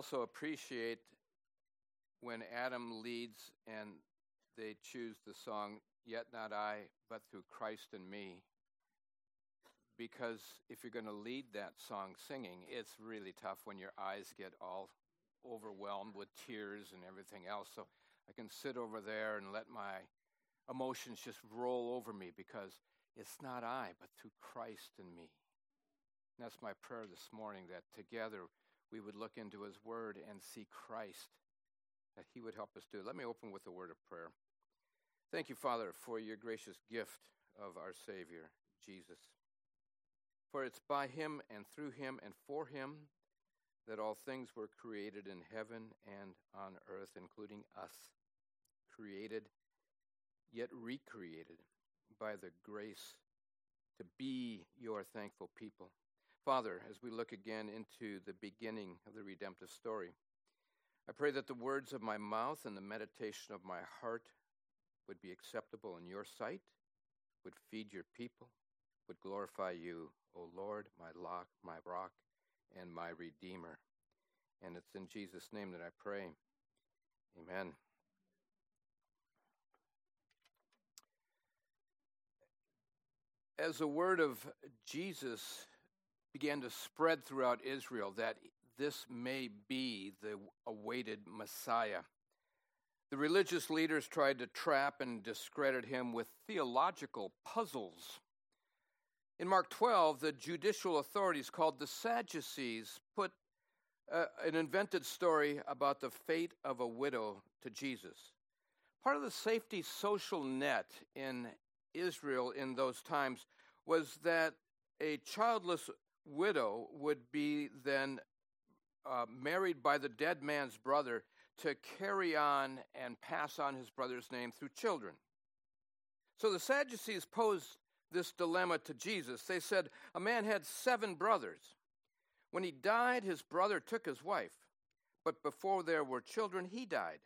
also appreciate when Adam leads and they choose the song, Yet Not I, but Through Christ in Me. Because if you're going to lead that song singing, it's really tough when your eyes get all overwhelmed with tears and everything else. So I can sit over there and let my emotions just roll over me because it's not I, but through Christ in me. And that's my prayer this morning that together we would look into His Word and see Christ, that He would help us do. Let me open with a word of prayer. Thank you, Father, for your gracious gift of our Savior, Jesus. For it's by Him and through Him and for Him that all things were created in heaven and on earth, including us, created yet recreated by the grace to be your thankful people. Father, as we look again into the beginning of the redemptive story, I pray that the words of my mouth and the meditation of my heart would be acceptable in your sight, would feed your people, would glorify you, O Lord, my lock, my rock, and my redeemer. And it's in Jesus' name that I pray. Amen. As the word of Jesus began to spread throughout Israel that this may be the awaited Messiah. The religious leaders tried to trap and discredit him with theological puzzles. In Mark 12, the judicial authorities called the Sadducees put uh, an invented story about the fate of a widow to Jesus. Part of the safety social net in Israel in those times was that a childless widow would be then uh, married by the dead man's brother to carry on and pass on his brother's name through children. So the Sadducees posed this dilemma to Jesus. They said, A man had seven brothers. When he died, his brother took his wife, but before there were children, he died.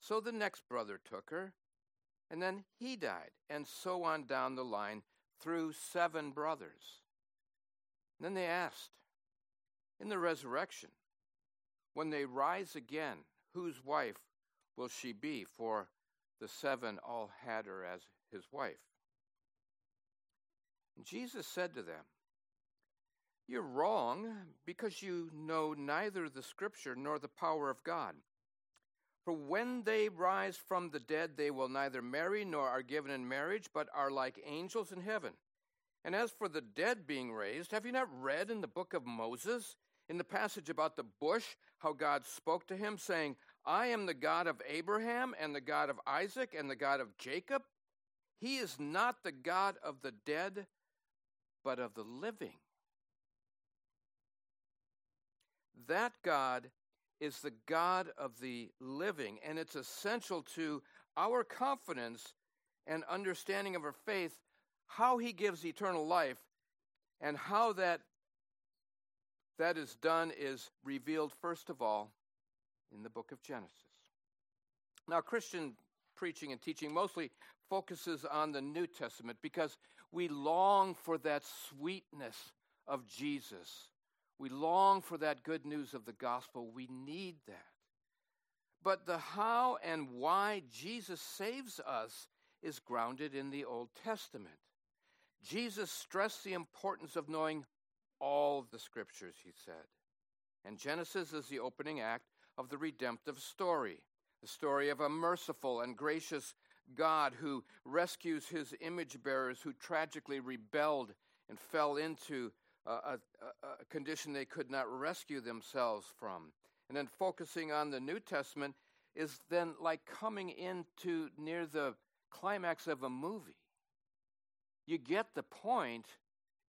So the next brother took her, and then he died, and so on down the line through seven brothers. And then they asked, in the resurrection, when they rise again, whose wife will she be? For the seven all had her as his wife. And Jesus said to them, You're wrong because you know neither the scripture nor the power of God. For when they rise from the dead, they will neither marry nor are given in marriage, but are like angels in heaven. And as for the dead being raised, have you not read in the book of Moses, in the passage about the bush, how God spoke to him, saying, I am the God of Abraham and the God of Isaac and the God of Jacob? He is not the God of the dead, but of the living. That God is the God of the living, and it's essential to our confidence and understanding of our faith how he gives eternal life and how that that is done is revealed first of all in the book of Genesis. Now Christian preaching and teaching mostly focuses on the New Testament because we long for that sweetness of Jesus. We long for that good news of the gospel. We need that. But the how and why Jesus saves us is grounded in the Old Testament. Jesus stressed the importance of knowing all the scriptures, he said. And Genesis is the opening act of the redemptive story, the story of a merciful and gracious God who rescues his image bearers who tragically rebelled and fell into a, a, a, condition they could not rescue themselves from. And then focusing on the New Testament is then like coming into near the climax of a movie you get the point.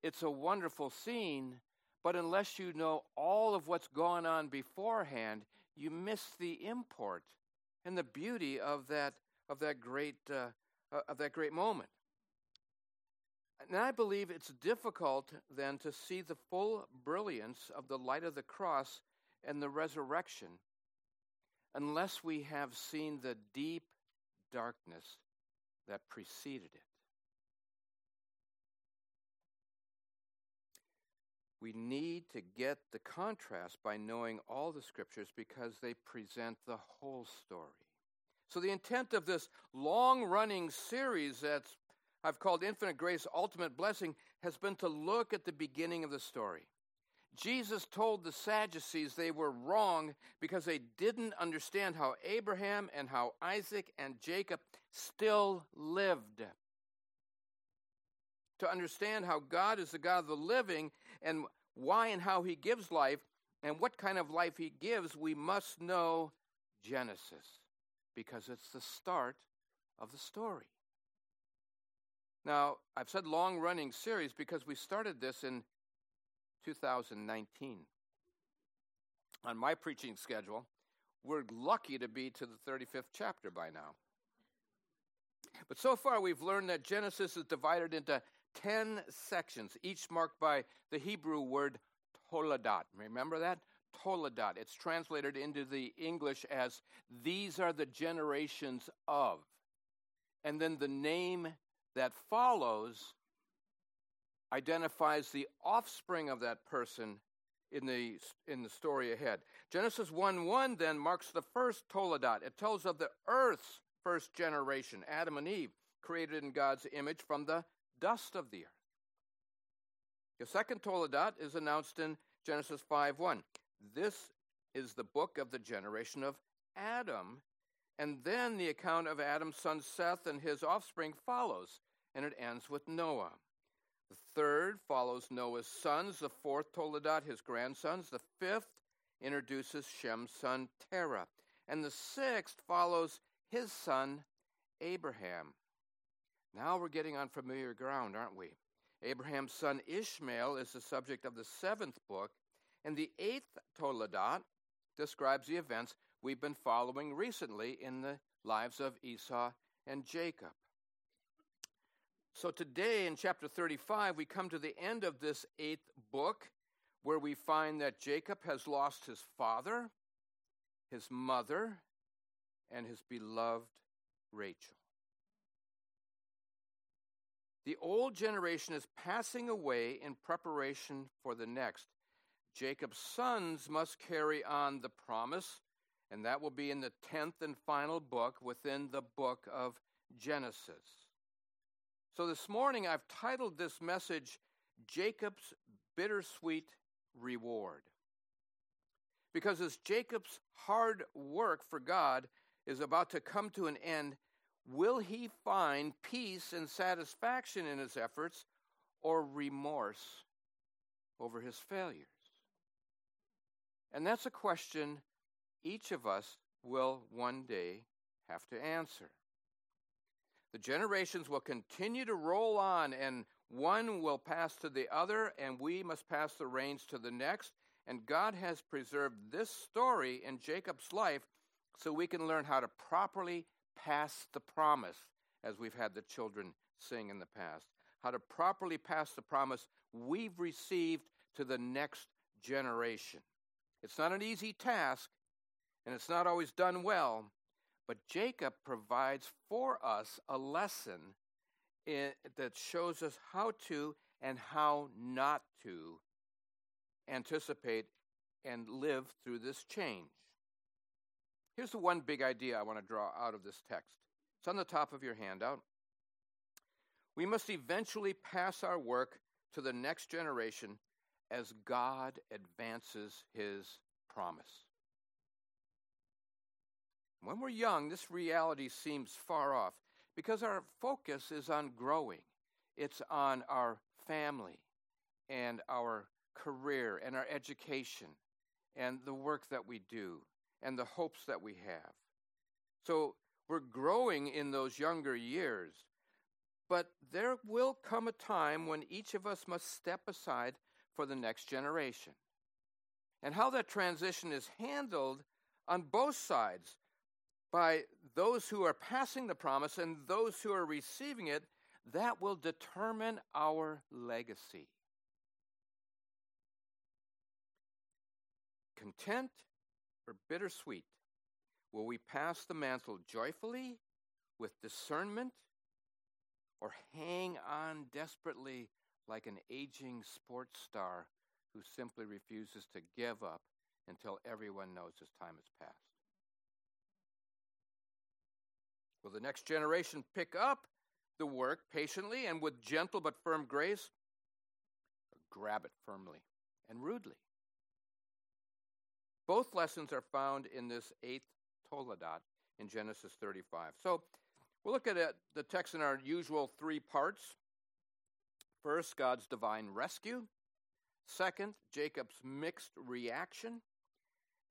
It's a wonderful scene, but unless you know all of what's gone on beforehand, you miss the import and the beauty of that of that great uh, uh, of that great moment. And I believe it's difficult then to see the full brilliance of the light of the cross and the resurrection unless we have seen the deep darkness that preceded it. We need to get the contrast by knowing all the scriptures because they present the whole story. So, the intent of this long running series that's I've called Infinite Grace Ultimate Blessing has been to look at the beginning of the story. Jesus told the Sadducees they were wrong because they didn't understand how Abraham and how Isaac and Jacob still lived. To understand how God is the God of the living and why and how he gives life and what kind of life he gives, we must know Genesis because it's the start of the story. Now, I've said long running series because we started this in 2019. On my preaching schedule, we're lucky to be to the 35th chapter by now. But so far, we've learned that Genesis is divided into 10 sections, each marked by the Hebrew word toledot. Remember that? Toledot. It's translated into the English as these are the generations of. And then the name that follows identifies the offspring of that person in the, in the story ahead. Genesis 1 1 then marks the first Toledot. It tells of the earth's first generation, Adam and Eve, created in God's image from the dust of the earth. The second Toledot is announced in Genesis 5 1. This is the book of the generation of Adam. And then the account of Adam's son Seth and his offspring follows, and it ends with Noah. The third follows Noah's sons. The fourth, Toledot, his grandsons. The fifth introduces Shem's son, Terah. And the sixth follows his son, Abraham. Now we're getting on familiar ground, aren't we? Abraham's son Ishmael is the subject of the seventh book, and the eighth Toledot describes the events we've been following recently in the lives of Esau and Jacob. So today in chapter 35, we come to the end of this eighth book where we find that Jacob has lost his father, his mother, and his beloved Rachel. The old generation is passing away in preparation for the next. Jacob's sons must carry on the promise, and that will be in the 10th and final book within the book of Genesis. So this morning I've titled this message Jacob's Bittersweet Reward. Because as Jacob's hard work for God is about to come to an end, Will he find peace and satisfaction in his efforts or remorse over his failures? And that's a question each of us will one day have to answer. The generations will continue to roll on, and one will pass to the other, and we must pass the reins to the next. And God has preserved this story in Jacob's life so we can learn how to properly pass the promise, as we've had the children sing in the past. How to properly pass the promise we've received to the next generation. It's not an easy task, and it's not always done well, but Jacob provides for us a lesson in, that shows us how to and how not to anticipate and live through this change. Here's the one big idea I want to draw out of this text. It's on the top of your handout. We must eventually pass our work to the next generation as God advances his promise. When we're young, this reality seems far off because our focus is on growing. It's on our family and our career and our education and the work that we do and the hopes that we have. So we're growing in those younger years. But there will come a time when each of us must step aside for the next generation. And how that transition is handled on both sides by those who are passing the promise and those who are receiving it, that will determine our legacy. Content or bittersweet? Will we pass the mantle joyfully, with discernment, or hang on desperately like an aging sports star who simply refuses to give up until everyone knows his time has passed. Will the next generation pick up the work patiently and with gentle but firm grace, or grab it firmly and rudely? Both lessons are found in this eighth Toledot in Genesis 35. So we'll look at the text in our usual three parts. First, God's divine rescue. Second, Jacob's mixed reaction.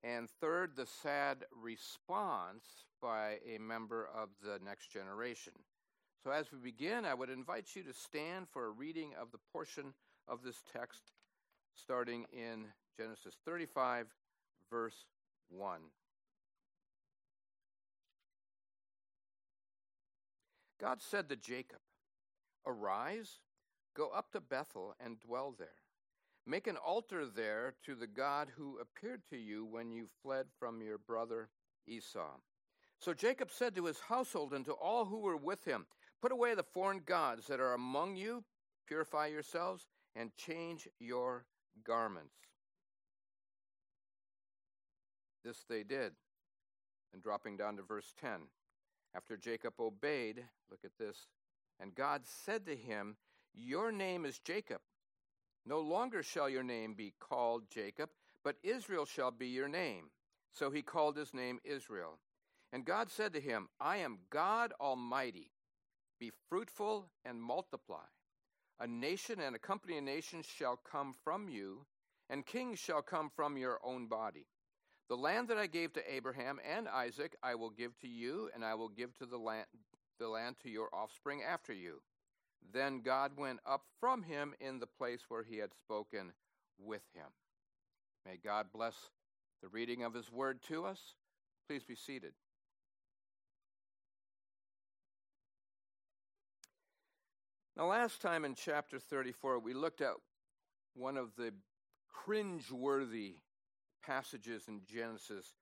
And third, the sad response by a member of the next generation. So, as we begin, I would invite you to stand for a reading of the portion of this text starting in Genesis 35, verse 1. God said to Jacob, Arise, go up to Bethel and dwell there. Make an altar there to the God who appeared to you when you fled from your brother Esau. So Jacob said to his household and to all who were with him, Put away the foreign gods that are among you, purify yourselves, and change your garments. This they did. And dropping down to verse 10. After Jacob obeyed, look at this, and God said to him, Your name is Jacob. No longer shall your name be called Jacob, but Israel shall be your name. So he called his name Israel. And God said to him, I am God Almighty. Be fruitful and multiply. A nation and a company of nations shall come from you, and kings shall come from your own body. The land that I gave to Abraham and Isaac I will give to you, and I will give to the land, the land to your offspring after you. Then God went up from him in the place where he had spoken with him. May God bless the reading of his word to us. Please be seated. Now, last time in chapter 34, we looked at one of the cringe-worthy passages in Genesis.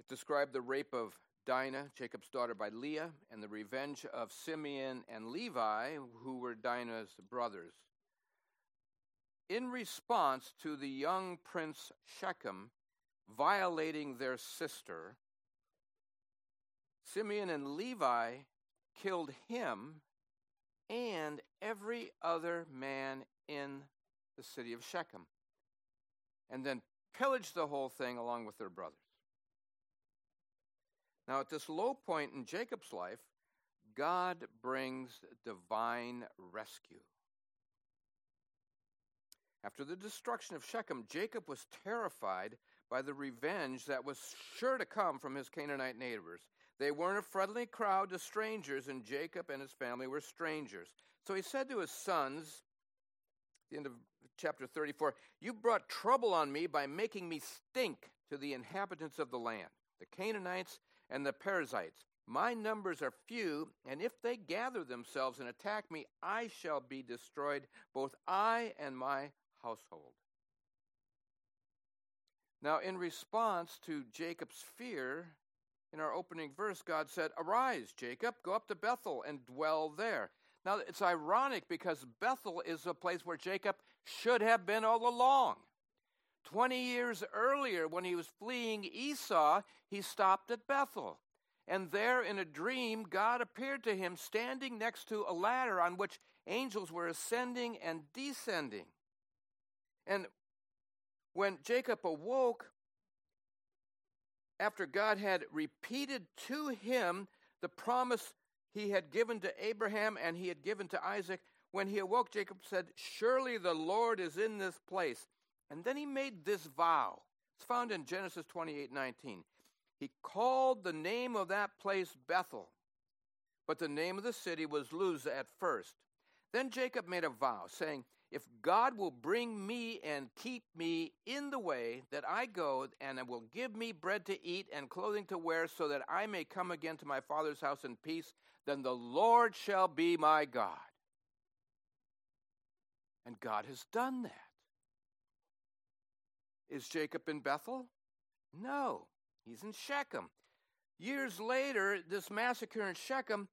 It described the rape of Dinah, Jacob's daughter by Leah, and the revenge of Simeon and Levi, who were Dinah's brothers. In response to the young prince Shechem violating their sister, Simeon and Levi killed him and every other man in the city of Shechem, and then pillaged the whole thing along with their brothers. Now, at this low point in Jacob's life, God brings divine rescue. After the destruction of Shechem, Jacob was terrified by the revenge that was sure to come from his Canaanite neighbors. They weren't a friendly crowd to strangers, and Jacob and his family were strangers. So he said to his sons, the end of chapter 34, You brought trouble on me by making me stink to the inhabitants of the land, the Canaanites and the Perizzites. My numbers are few, and if they gather themselves and attack me, I shall be destroyed, both I and my household. Now, in response to Jacob's fear, in our opening verse, God said, Arise, Jacob, go up to Bethel and dwell there. Now, it's ironic because Bethel is a place where Jacob should have been all along. 20 years earlier, when he was fleeing Esau, he stopped at Bethel. And there, in a dream, God appeared to him standing next to a ladder on which angels were ascending and descending. And when Jacob awoke, after God had repeated to him the promise he had given to Abraham and he had given to Isaac, when he awoke, Jacob said, Surely the Lord is in this place. And then he made this vow. It's found in Genesis 28 19. He called the name of that place Bethel, but the name of the city was Luz at first. Then Jacob made a vow, saying, if God will bring me and keep me in the way that I go, and will give me bread to eat and clothing to wear, so that I may come again to my father's house in peace, then the Lord shall be my God. And God has done that. Is Jacob in Bethel? No, he's in Shechem. Years later, this massacre in Shechem,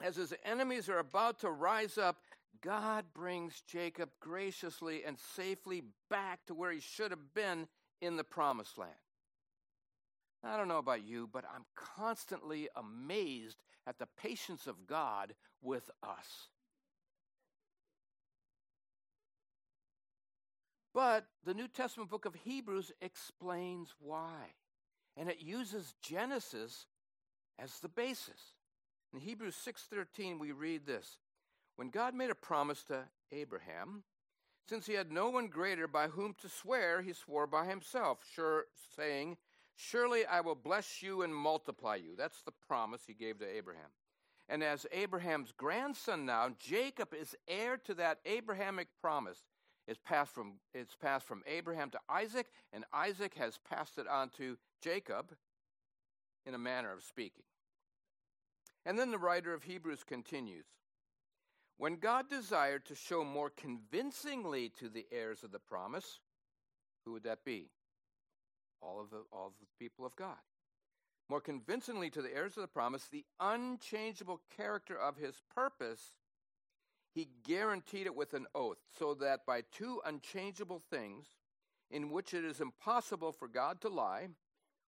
as his enemies are about to rise up, God brings Jacob graciously and safely back to where he should have been in the promised land. I don't know about you, but I'm constantly amazed at the patience of God with us. But the New Testament book of Hebrews explains why. And it uses Genesis as the basis. In Hebrews 6:13 we read this. When God made a promise to Abraham, since he had no one greater by whom to swear, he swore by himself, sure, saying, Surely I will bless you and multiply you. That's the promise he gave to Abraham. And as Abraham's grandson now, Jacob is heir to that Abrahamic promise. It's passed from, it's passed from Abraham to Isaac, and Isaac has passed it on to Jacob in a manner of speaking. And then the writer of Hebrews continues When God desired to show more convincingly to the heirs of the promise, who would that be? All of the, all of the people of God. More convincingly to the heirs of the promise, the unchangeable character of his purpose he guaranteed it with an oath, so that by two unchangeable things, in which it is impossible for God to lie,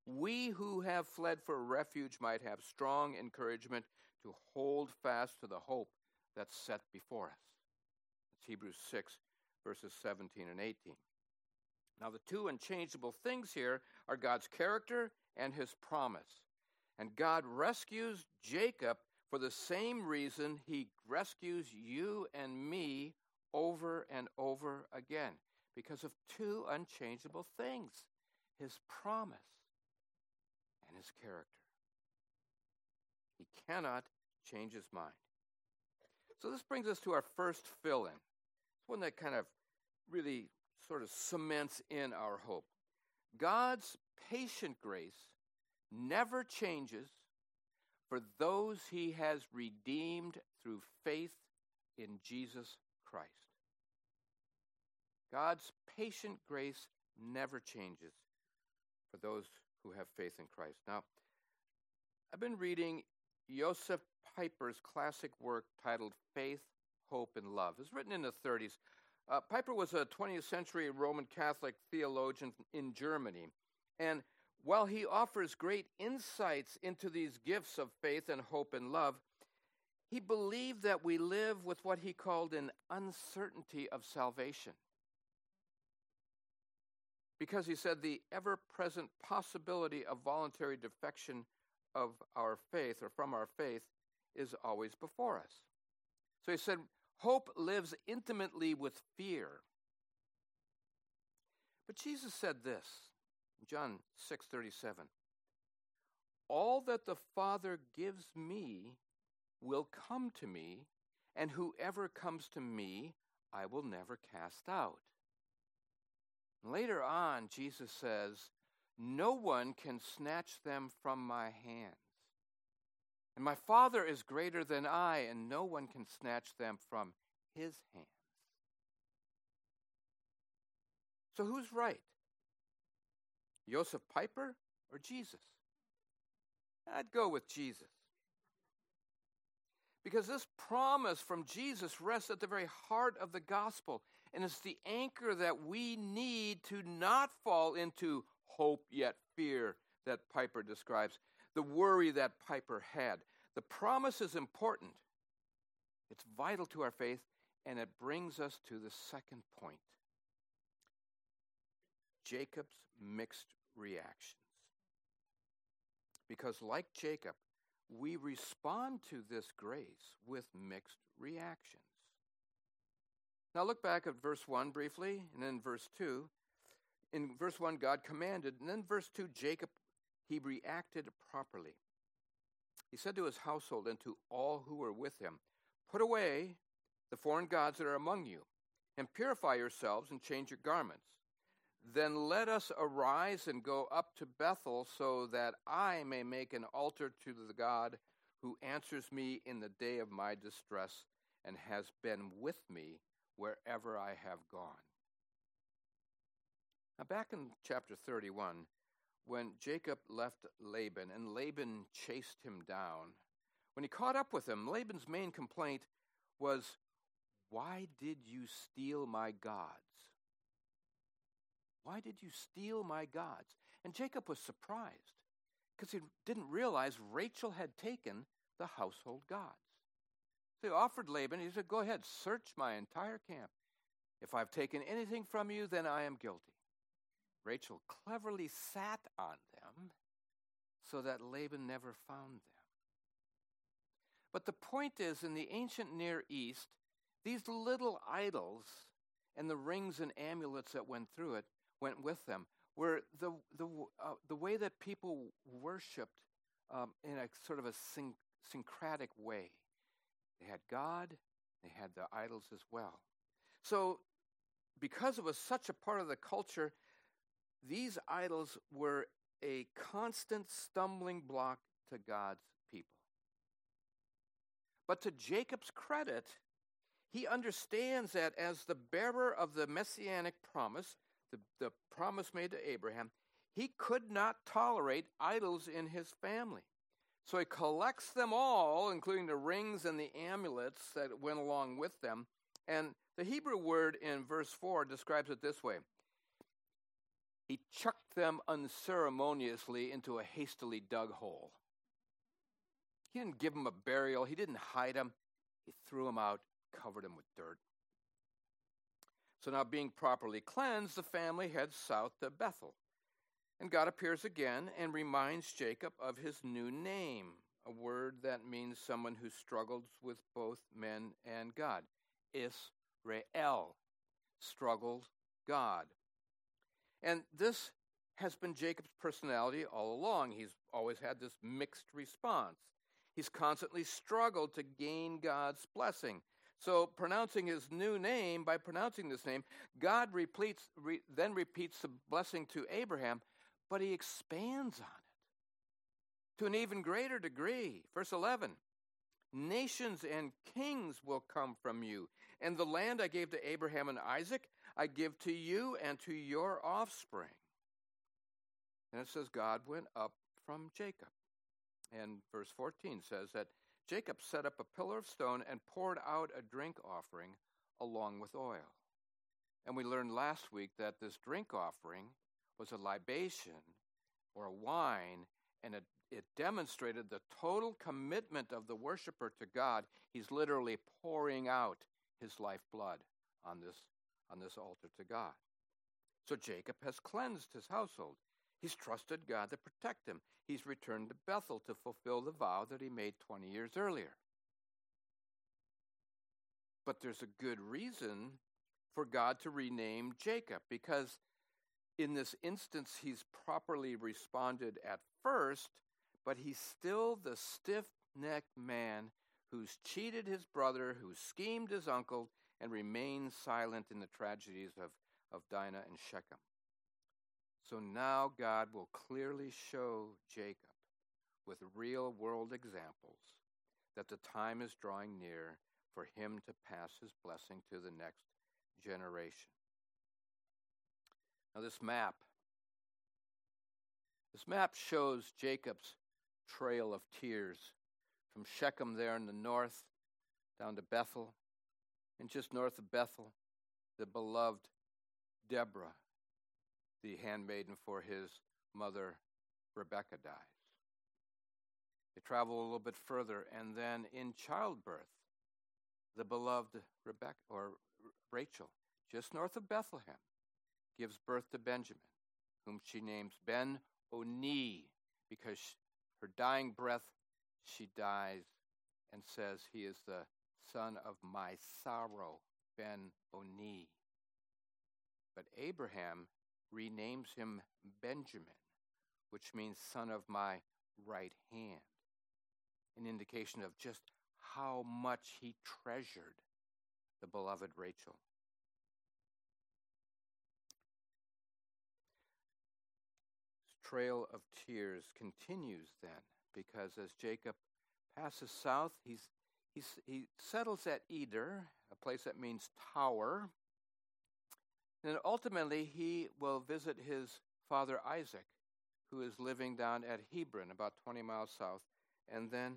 we who have fled for refuge might have strong encouragement to hold fast to the hope that's set before us. It's Hebrews 6, verses 17 and 18. Now, the two unchangeable things here are God's character and his promise. And God rescues Jacob for the same reason he rescues you and me over and over again because of two unchangeable things his promise and his character. He cannot change his mind. So, this brings us to our first fill in. It's one that kind of really sort of cements in our hope. God's patient grace never changes for those he has redeemed through faith in Jesus Christ. God's patient grace never changes for those who have faith in Christ. Now, I've been reading Joseph Pieper's classic work titled Faith, Hope, and Love. It was written in the 30s. Uh, Pieper was a 20th century Roman Catholic theologian in Germany. And while he offers great insights into these gifts of faith and hope and love, he believed that we live with what he called an uncertainty of salvation. Because he said the ever present possibility of voluntary defection of our faith or from our faith is always before us. So he said, hope lives intimately with fear. But Jesus said this John 6:37 All that the Father gives me will come to me, and whoever comes to me I will never cast out. Later on Jesus says, no one can snatch them from my hands. And my Father is greater than I, and no one can snatch them from his hands. So who's right? Joseph Pieper or Jesus? I'd go with Jesus. Because this promise from Jesus rests at the very heart of the gospel, and it's the anchor that we need to not fall into hope yet fear that Pieper describes, the worry that Pieper had. The promise is important, it's vital to our faith, and it brings us to the second point Jacob's mixed reactions. Because, like Jacob, we respond to this grace with mixed reactions. Now, look back at verse 1 briefly, and then verse 2. In verse 1, God commanded, and then verse 2, Jacob, he reacted properly. He said to his household and to all who were with him, Put away the foreign gods that are among you, and purify yourselves and change your garments. Then let us arise and go up to Bethel, so that I may make an altar to the God who answers me in the day of my distress and has been with me wherever I have gone. Now, back in chapter 31, when Jacob left Laban and Laban chased him down, when he caught up with him, Laban's main complaint was, Why did you steal my gods? Why did you steal my gods? And Jacob was surprised because he didn't realize Rachel had taken the household gods. So he offered Laban, he said, Go ahead, search my entire camp. If I've taken anything from you, then I am guilty. Rachel cleverly sat on them so that Laban never found them. But the point is, in the ancient Near East, these little idols and the rings and amulets that went through it went with them were the, the, uh, the way that people worshiped um, in a sort of a syn- syncretic way. They had God, they had the idols as well. So, because it was such a part of the culture, these idols were a constant stumbling block to God's people. But to Jacob's credit, he understands that as the bearer of the messianic promise, the, the promise made to Abraham, he could not tolerate idols in his family. So he collects them all, including the rings and the amulets that went along with them. And the Hebrew word in verse 4 describes it this way He chucked them unceremoniously into a hastily dug hole. He didn't give them a burial, he didn't hide them, he threw them out, covered them with dirt. So now, being properly cleansed, the family heads south to Bethel. And God appears again and reminds Jacob of his new name, a word that means someone who struggles with both men and God. Israel, struggled God. And this has been Jacob's personality all along. He's always had this mixed response. He's constantly struggled to gain God's blessing. So, pronouncing his new name, by pronouncing this name, God re, then repeats the blessing to Abraham, but he expands on it to an even greater degree. Verse 11 Nations and kings will come from you, and the land I gave to Abraham and Isaac, I give to you and to your offspring. And it says, God went up from Jacob. And verse 14 says that Jacob set up a pillar of stone and poured out a drink offering along with oil. And we learned last week that this drink offering was a libation or a wine, and it, it demonstrated the total commitment of the worshiper to God. He's literally pouring out his lifeblood on this, on this altar to God. So Jacob has cleansed his household. He's trusted God to protect him. He's returned to Bethel to fulfill the vow that he made 20 years earlier. But there's a good reason for God to rename Jacob because in this instance he's properly responded at first, but he's still the stiff necked man who's cheated his brother, who schemed his uncle, and remained silent in the tragedies of, of Dinah and Shechem. So now God will clearly show Jacob with real world examples that the time is drawing near for him to pass his blessing to the next generation. Now, this map, this map shows Jacob's trail of tears from Shechem there in the north down to Bethel, and just north of Bethel, the beloved Deborah the handmaiden for his mother Rebecca dies. They travel a little bit further, and then in childbirth, the beloved Rebecca or Rachel, just north of Bethlehem, gives birth to Benjamin, whom she names Ben Oni, because her dying breath she dies and says he is the son of my sorrow, Ben Oni. But Abraham renames him Benjamin, which means son of my right hand, an indication of just how much he treasured the beloved Rachel. This trail of tears continues then, because as Jacob passes south, he's, he's, he settles at Eder, a place that means tower, and ultimately, he will visit his father Isaac, who is living down at Hebron, about 20 miles south. And then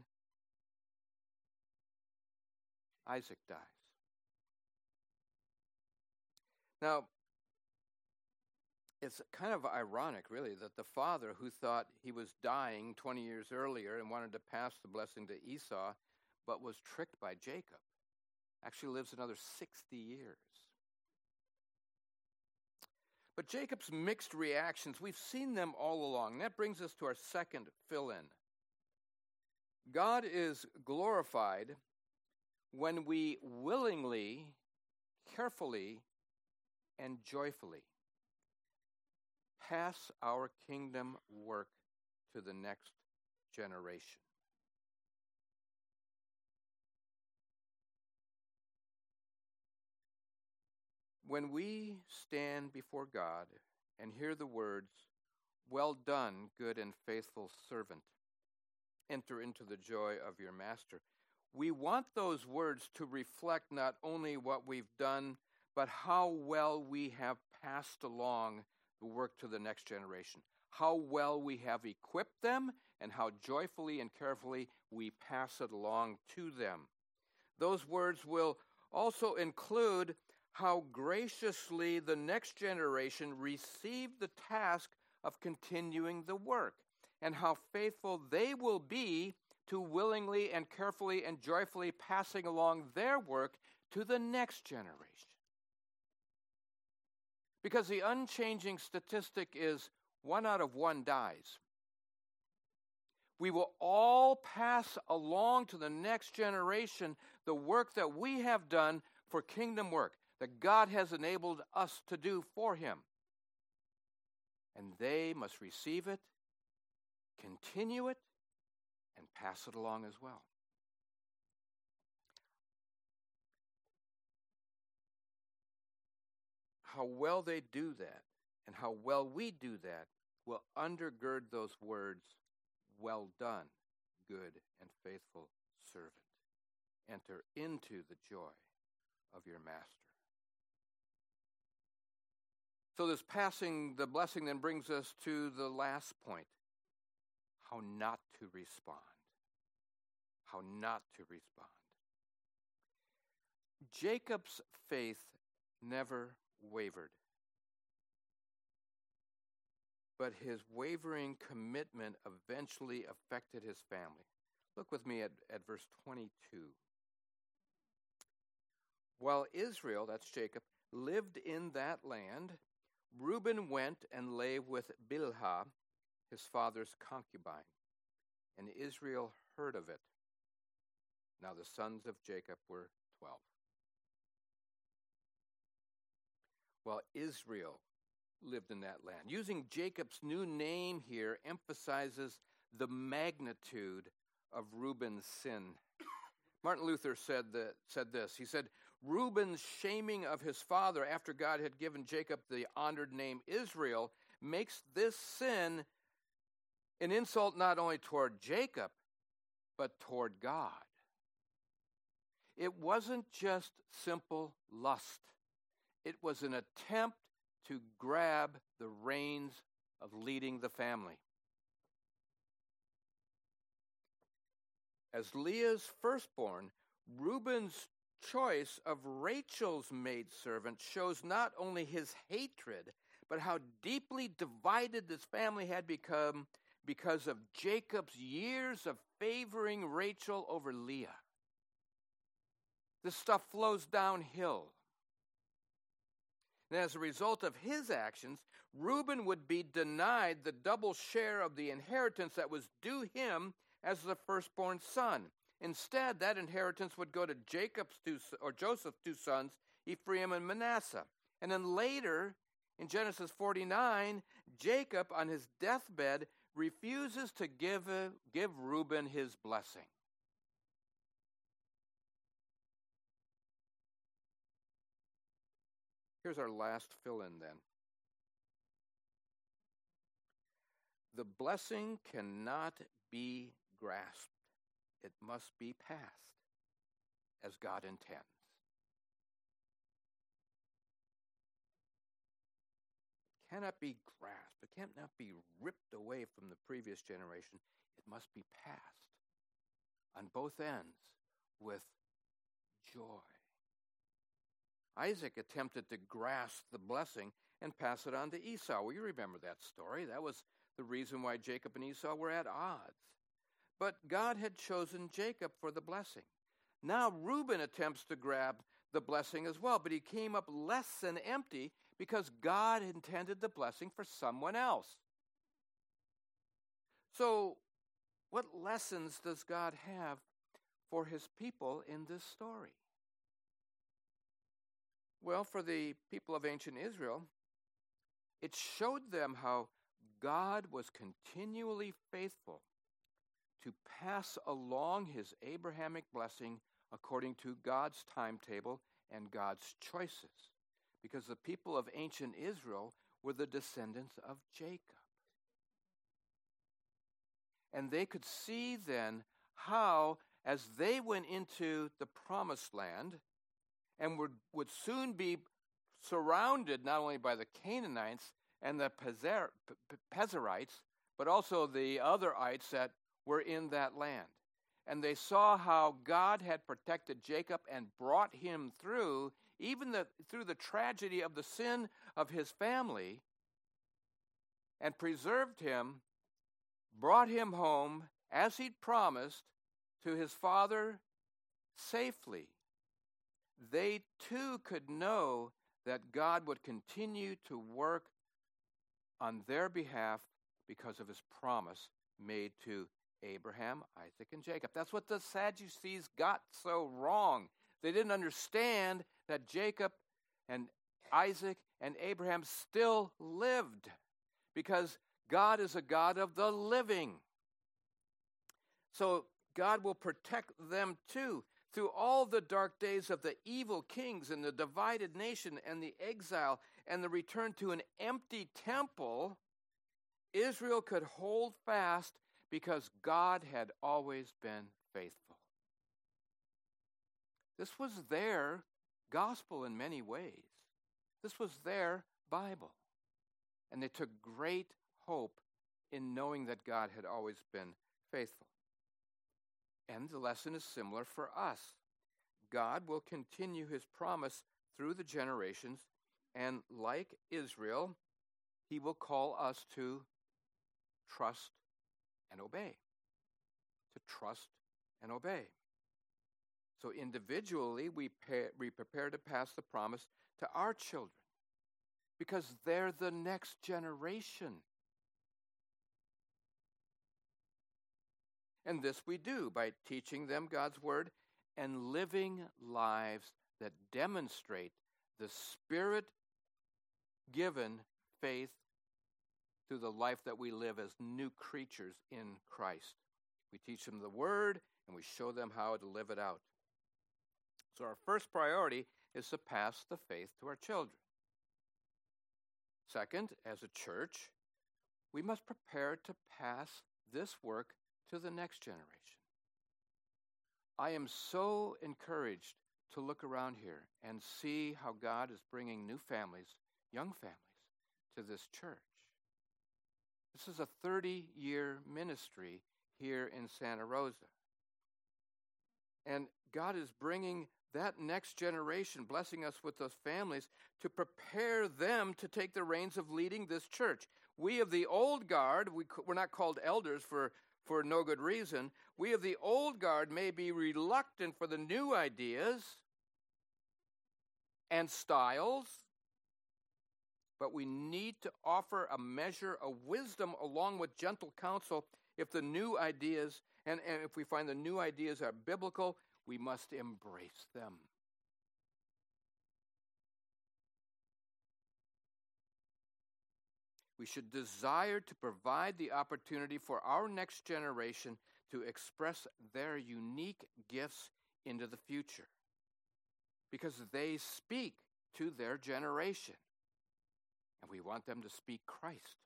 Isaac dies. Now, it's kind of ironic, really, that the father who thought he was dying 20 years earlier and wanted to pass the blessing to Esau, but was tricked by Jacob, actually lives another 60 years. But Jacob's mixed reactions, we've seen them all along. That brings us to our second fill in. God is glorified when we willingly, carefully, and joyfully pass our kingdom work to the next generation. When we stand before God and hear the words, Well done, good and faithful servant, enter into the joy of your master, we want those words to reflect not only what we've done, but how well we have passed along the work to the next generation, how well we have equipped them, and how joyfully and carefully we pass it along to them. Those words will also include how graciously the next generation received the task of continuing the work, and how faithful they will be to willingly and carefully and joyfully passing along their work to the next generation. Because the unchanging statistic is one out of one dies. We will all pass along to the next generation the work that we have done for kingdom work that God has enabled us to do for Him. And they must receive it, continue it, and pass it along as well. How well they do that and how well we do that will undergird those words, well done, good and faithful servant. Enter into the joy of your master. So, this passing the blessing then brings us to the last point how not to respond. How not to respond. Jacob's faith never wavered, but his wavering commitment eventually affected his family. Look with me at, at verse 22. While Israel, that's Jacob, lived in that land, Reuben went and lay with Bilhah, his father's concubine, and Israel heard of it. Now the sons of Jacob were twelve. While Israel lived in that land. Using Jacob's new name here emphasizes the magnitude of Reuben's sin. Martin Luther said, that, said this. He said, Reuben's shaming of his father after God had given Jacob the honored name Israel makes this sin an insult not only toward Jacob, but toward God. It wasn't just simple lust, it was an attempt to grab the reins of leading the family. As Leah's firstborn, Reuben's choice of Rachel's maidservant shows not only his hatred, but how deeply divided this family had become because of Jacob's years of favoring Rachel over Leah. This stuff flows downhill. And as a result of his actions, Reuben would be denied the double share of the inheritance that was due him as the firstborn son. Instead, that inheritance would go to Jacob's two or Joseph's two sons, Ephraim and Manasseh. And then later, in Genesis 49, Jacob, on his deathbed, refuses to give, a, give Reuben his blessing. Here's our last fill in then. The blessing cannot be grasped it must be passed as God intends. It cannot be grasped, it cannot be ripped away from the previous generation. It must be passed on both ends with joy. Isaac attempted to grasp the blessing and pass it on to Esau. Well, you remember that story. That was the reason why Jacob and Esau were at odds. But God had chosen Jacob for the blessing. Now Reuben attempts to grab the blessing as well, but he came up less than empty because God intended the blessing for someone else. So, what lessons does God have for his people in this story? Well, for the people of ancient Israel, it showed them how God was continually faithful to pass along his Abrahamic blessing according to God's timetable and God's choices, because the people of ancient Israel were the descendants of Jacob. And they could see then how, as they went into the promised land and would, would soon be surrounded not only by the Canaanites and the Perizzites, but also the other ites that were in that land. And they saw how God had protected Jacob and brought him through, even the, through the tragedy of the sin of his family, and preserved him, brought him home as he'd promised to his father safely. They too could know that God would continue to work on their behalf because of his promise made to Abraham, Isaac, and Jacob. That's what the Sadducees got so wrong. They didn't understand that Jacob and Isaac and Abraham still lived because God is a God of the living. So God will protect them too. Through all the dark days of the evil kings and the divided nation and the exile and the return to an empty temple, Israel could hold fast because God had always been faithful. This was their gospel in many ways. This was their Bible. And they took great hope in knowing that God had always been faithful. And the lesson is similar for us. God will continue his promise through the generations, and like Israel, he will call us to trust and obey. To trust and obey. So individually, we, pay, we prepare to pass the promise to our children because they're the next generation. And this we do by teaching them God's Word and living lives that demonstrate the Spirit given faith through the life that we live as new creatures in Christ. We teach them the Word and we show them how to live it out. So, our first priority is to pass the faith to our children. Second, as a church, we must prepare to pass this work to the next generation. I am so encouraged to look around here and see how God is bringing new families, young families, to this church. This is a 30 year ministry here in Santa Rosa. And God is bringing that next generation, blessing us with those families, to prepare them to take the reins of leading this church. We of the old guard, we, we're not called elders for, for no good reason. We of the old guard may be reluctant for the new ideas and styles but we need to offer a measure of wisdom along with gentle counsel if the new ideas, and, and if we find the new ideas are biblical, we must embrace them. We should desire to provide the opportunity for our next generation to express their unique gifts into the future because they speak to their generation and we want them to speak Christ.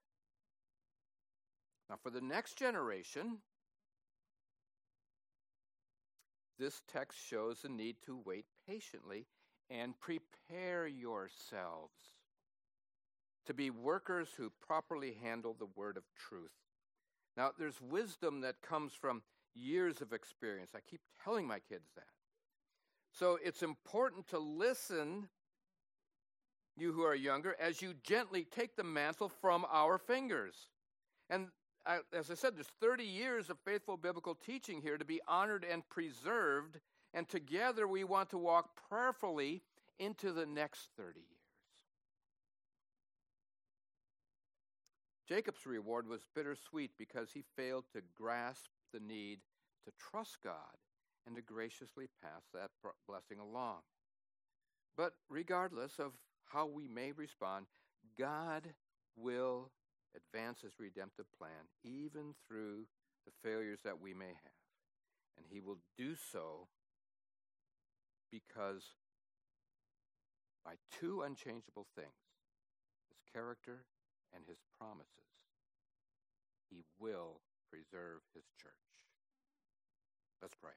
Now, for the next generation, this text shows the need to wait patiently and prepare yourselves to be workers who properly handle the word of truth. Now, there's wisdom that comes from years of experience. I keep telling my kids that. So it's important to listen you who are younger, as you gently take the mantle from our fingers. And I, as I said, there's 30 years of faithful biblical teaching here to be honored and preserved, and together we want to walk prayerfully into the next 30 years. Jacob's reward was bittersweet because he failed to grasp the need to trust God and to graciously pass that blessing along. But regardless of how we may respond, God will advance his redemptive plan even through the failures that we may have. And he will do so because by two unchangeable things his character and his promises he will preserve his church. Let's pray.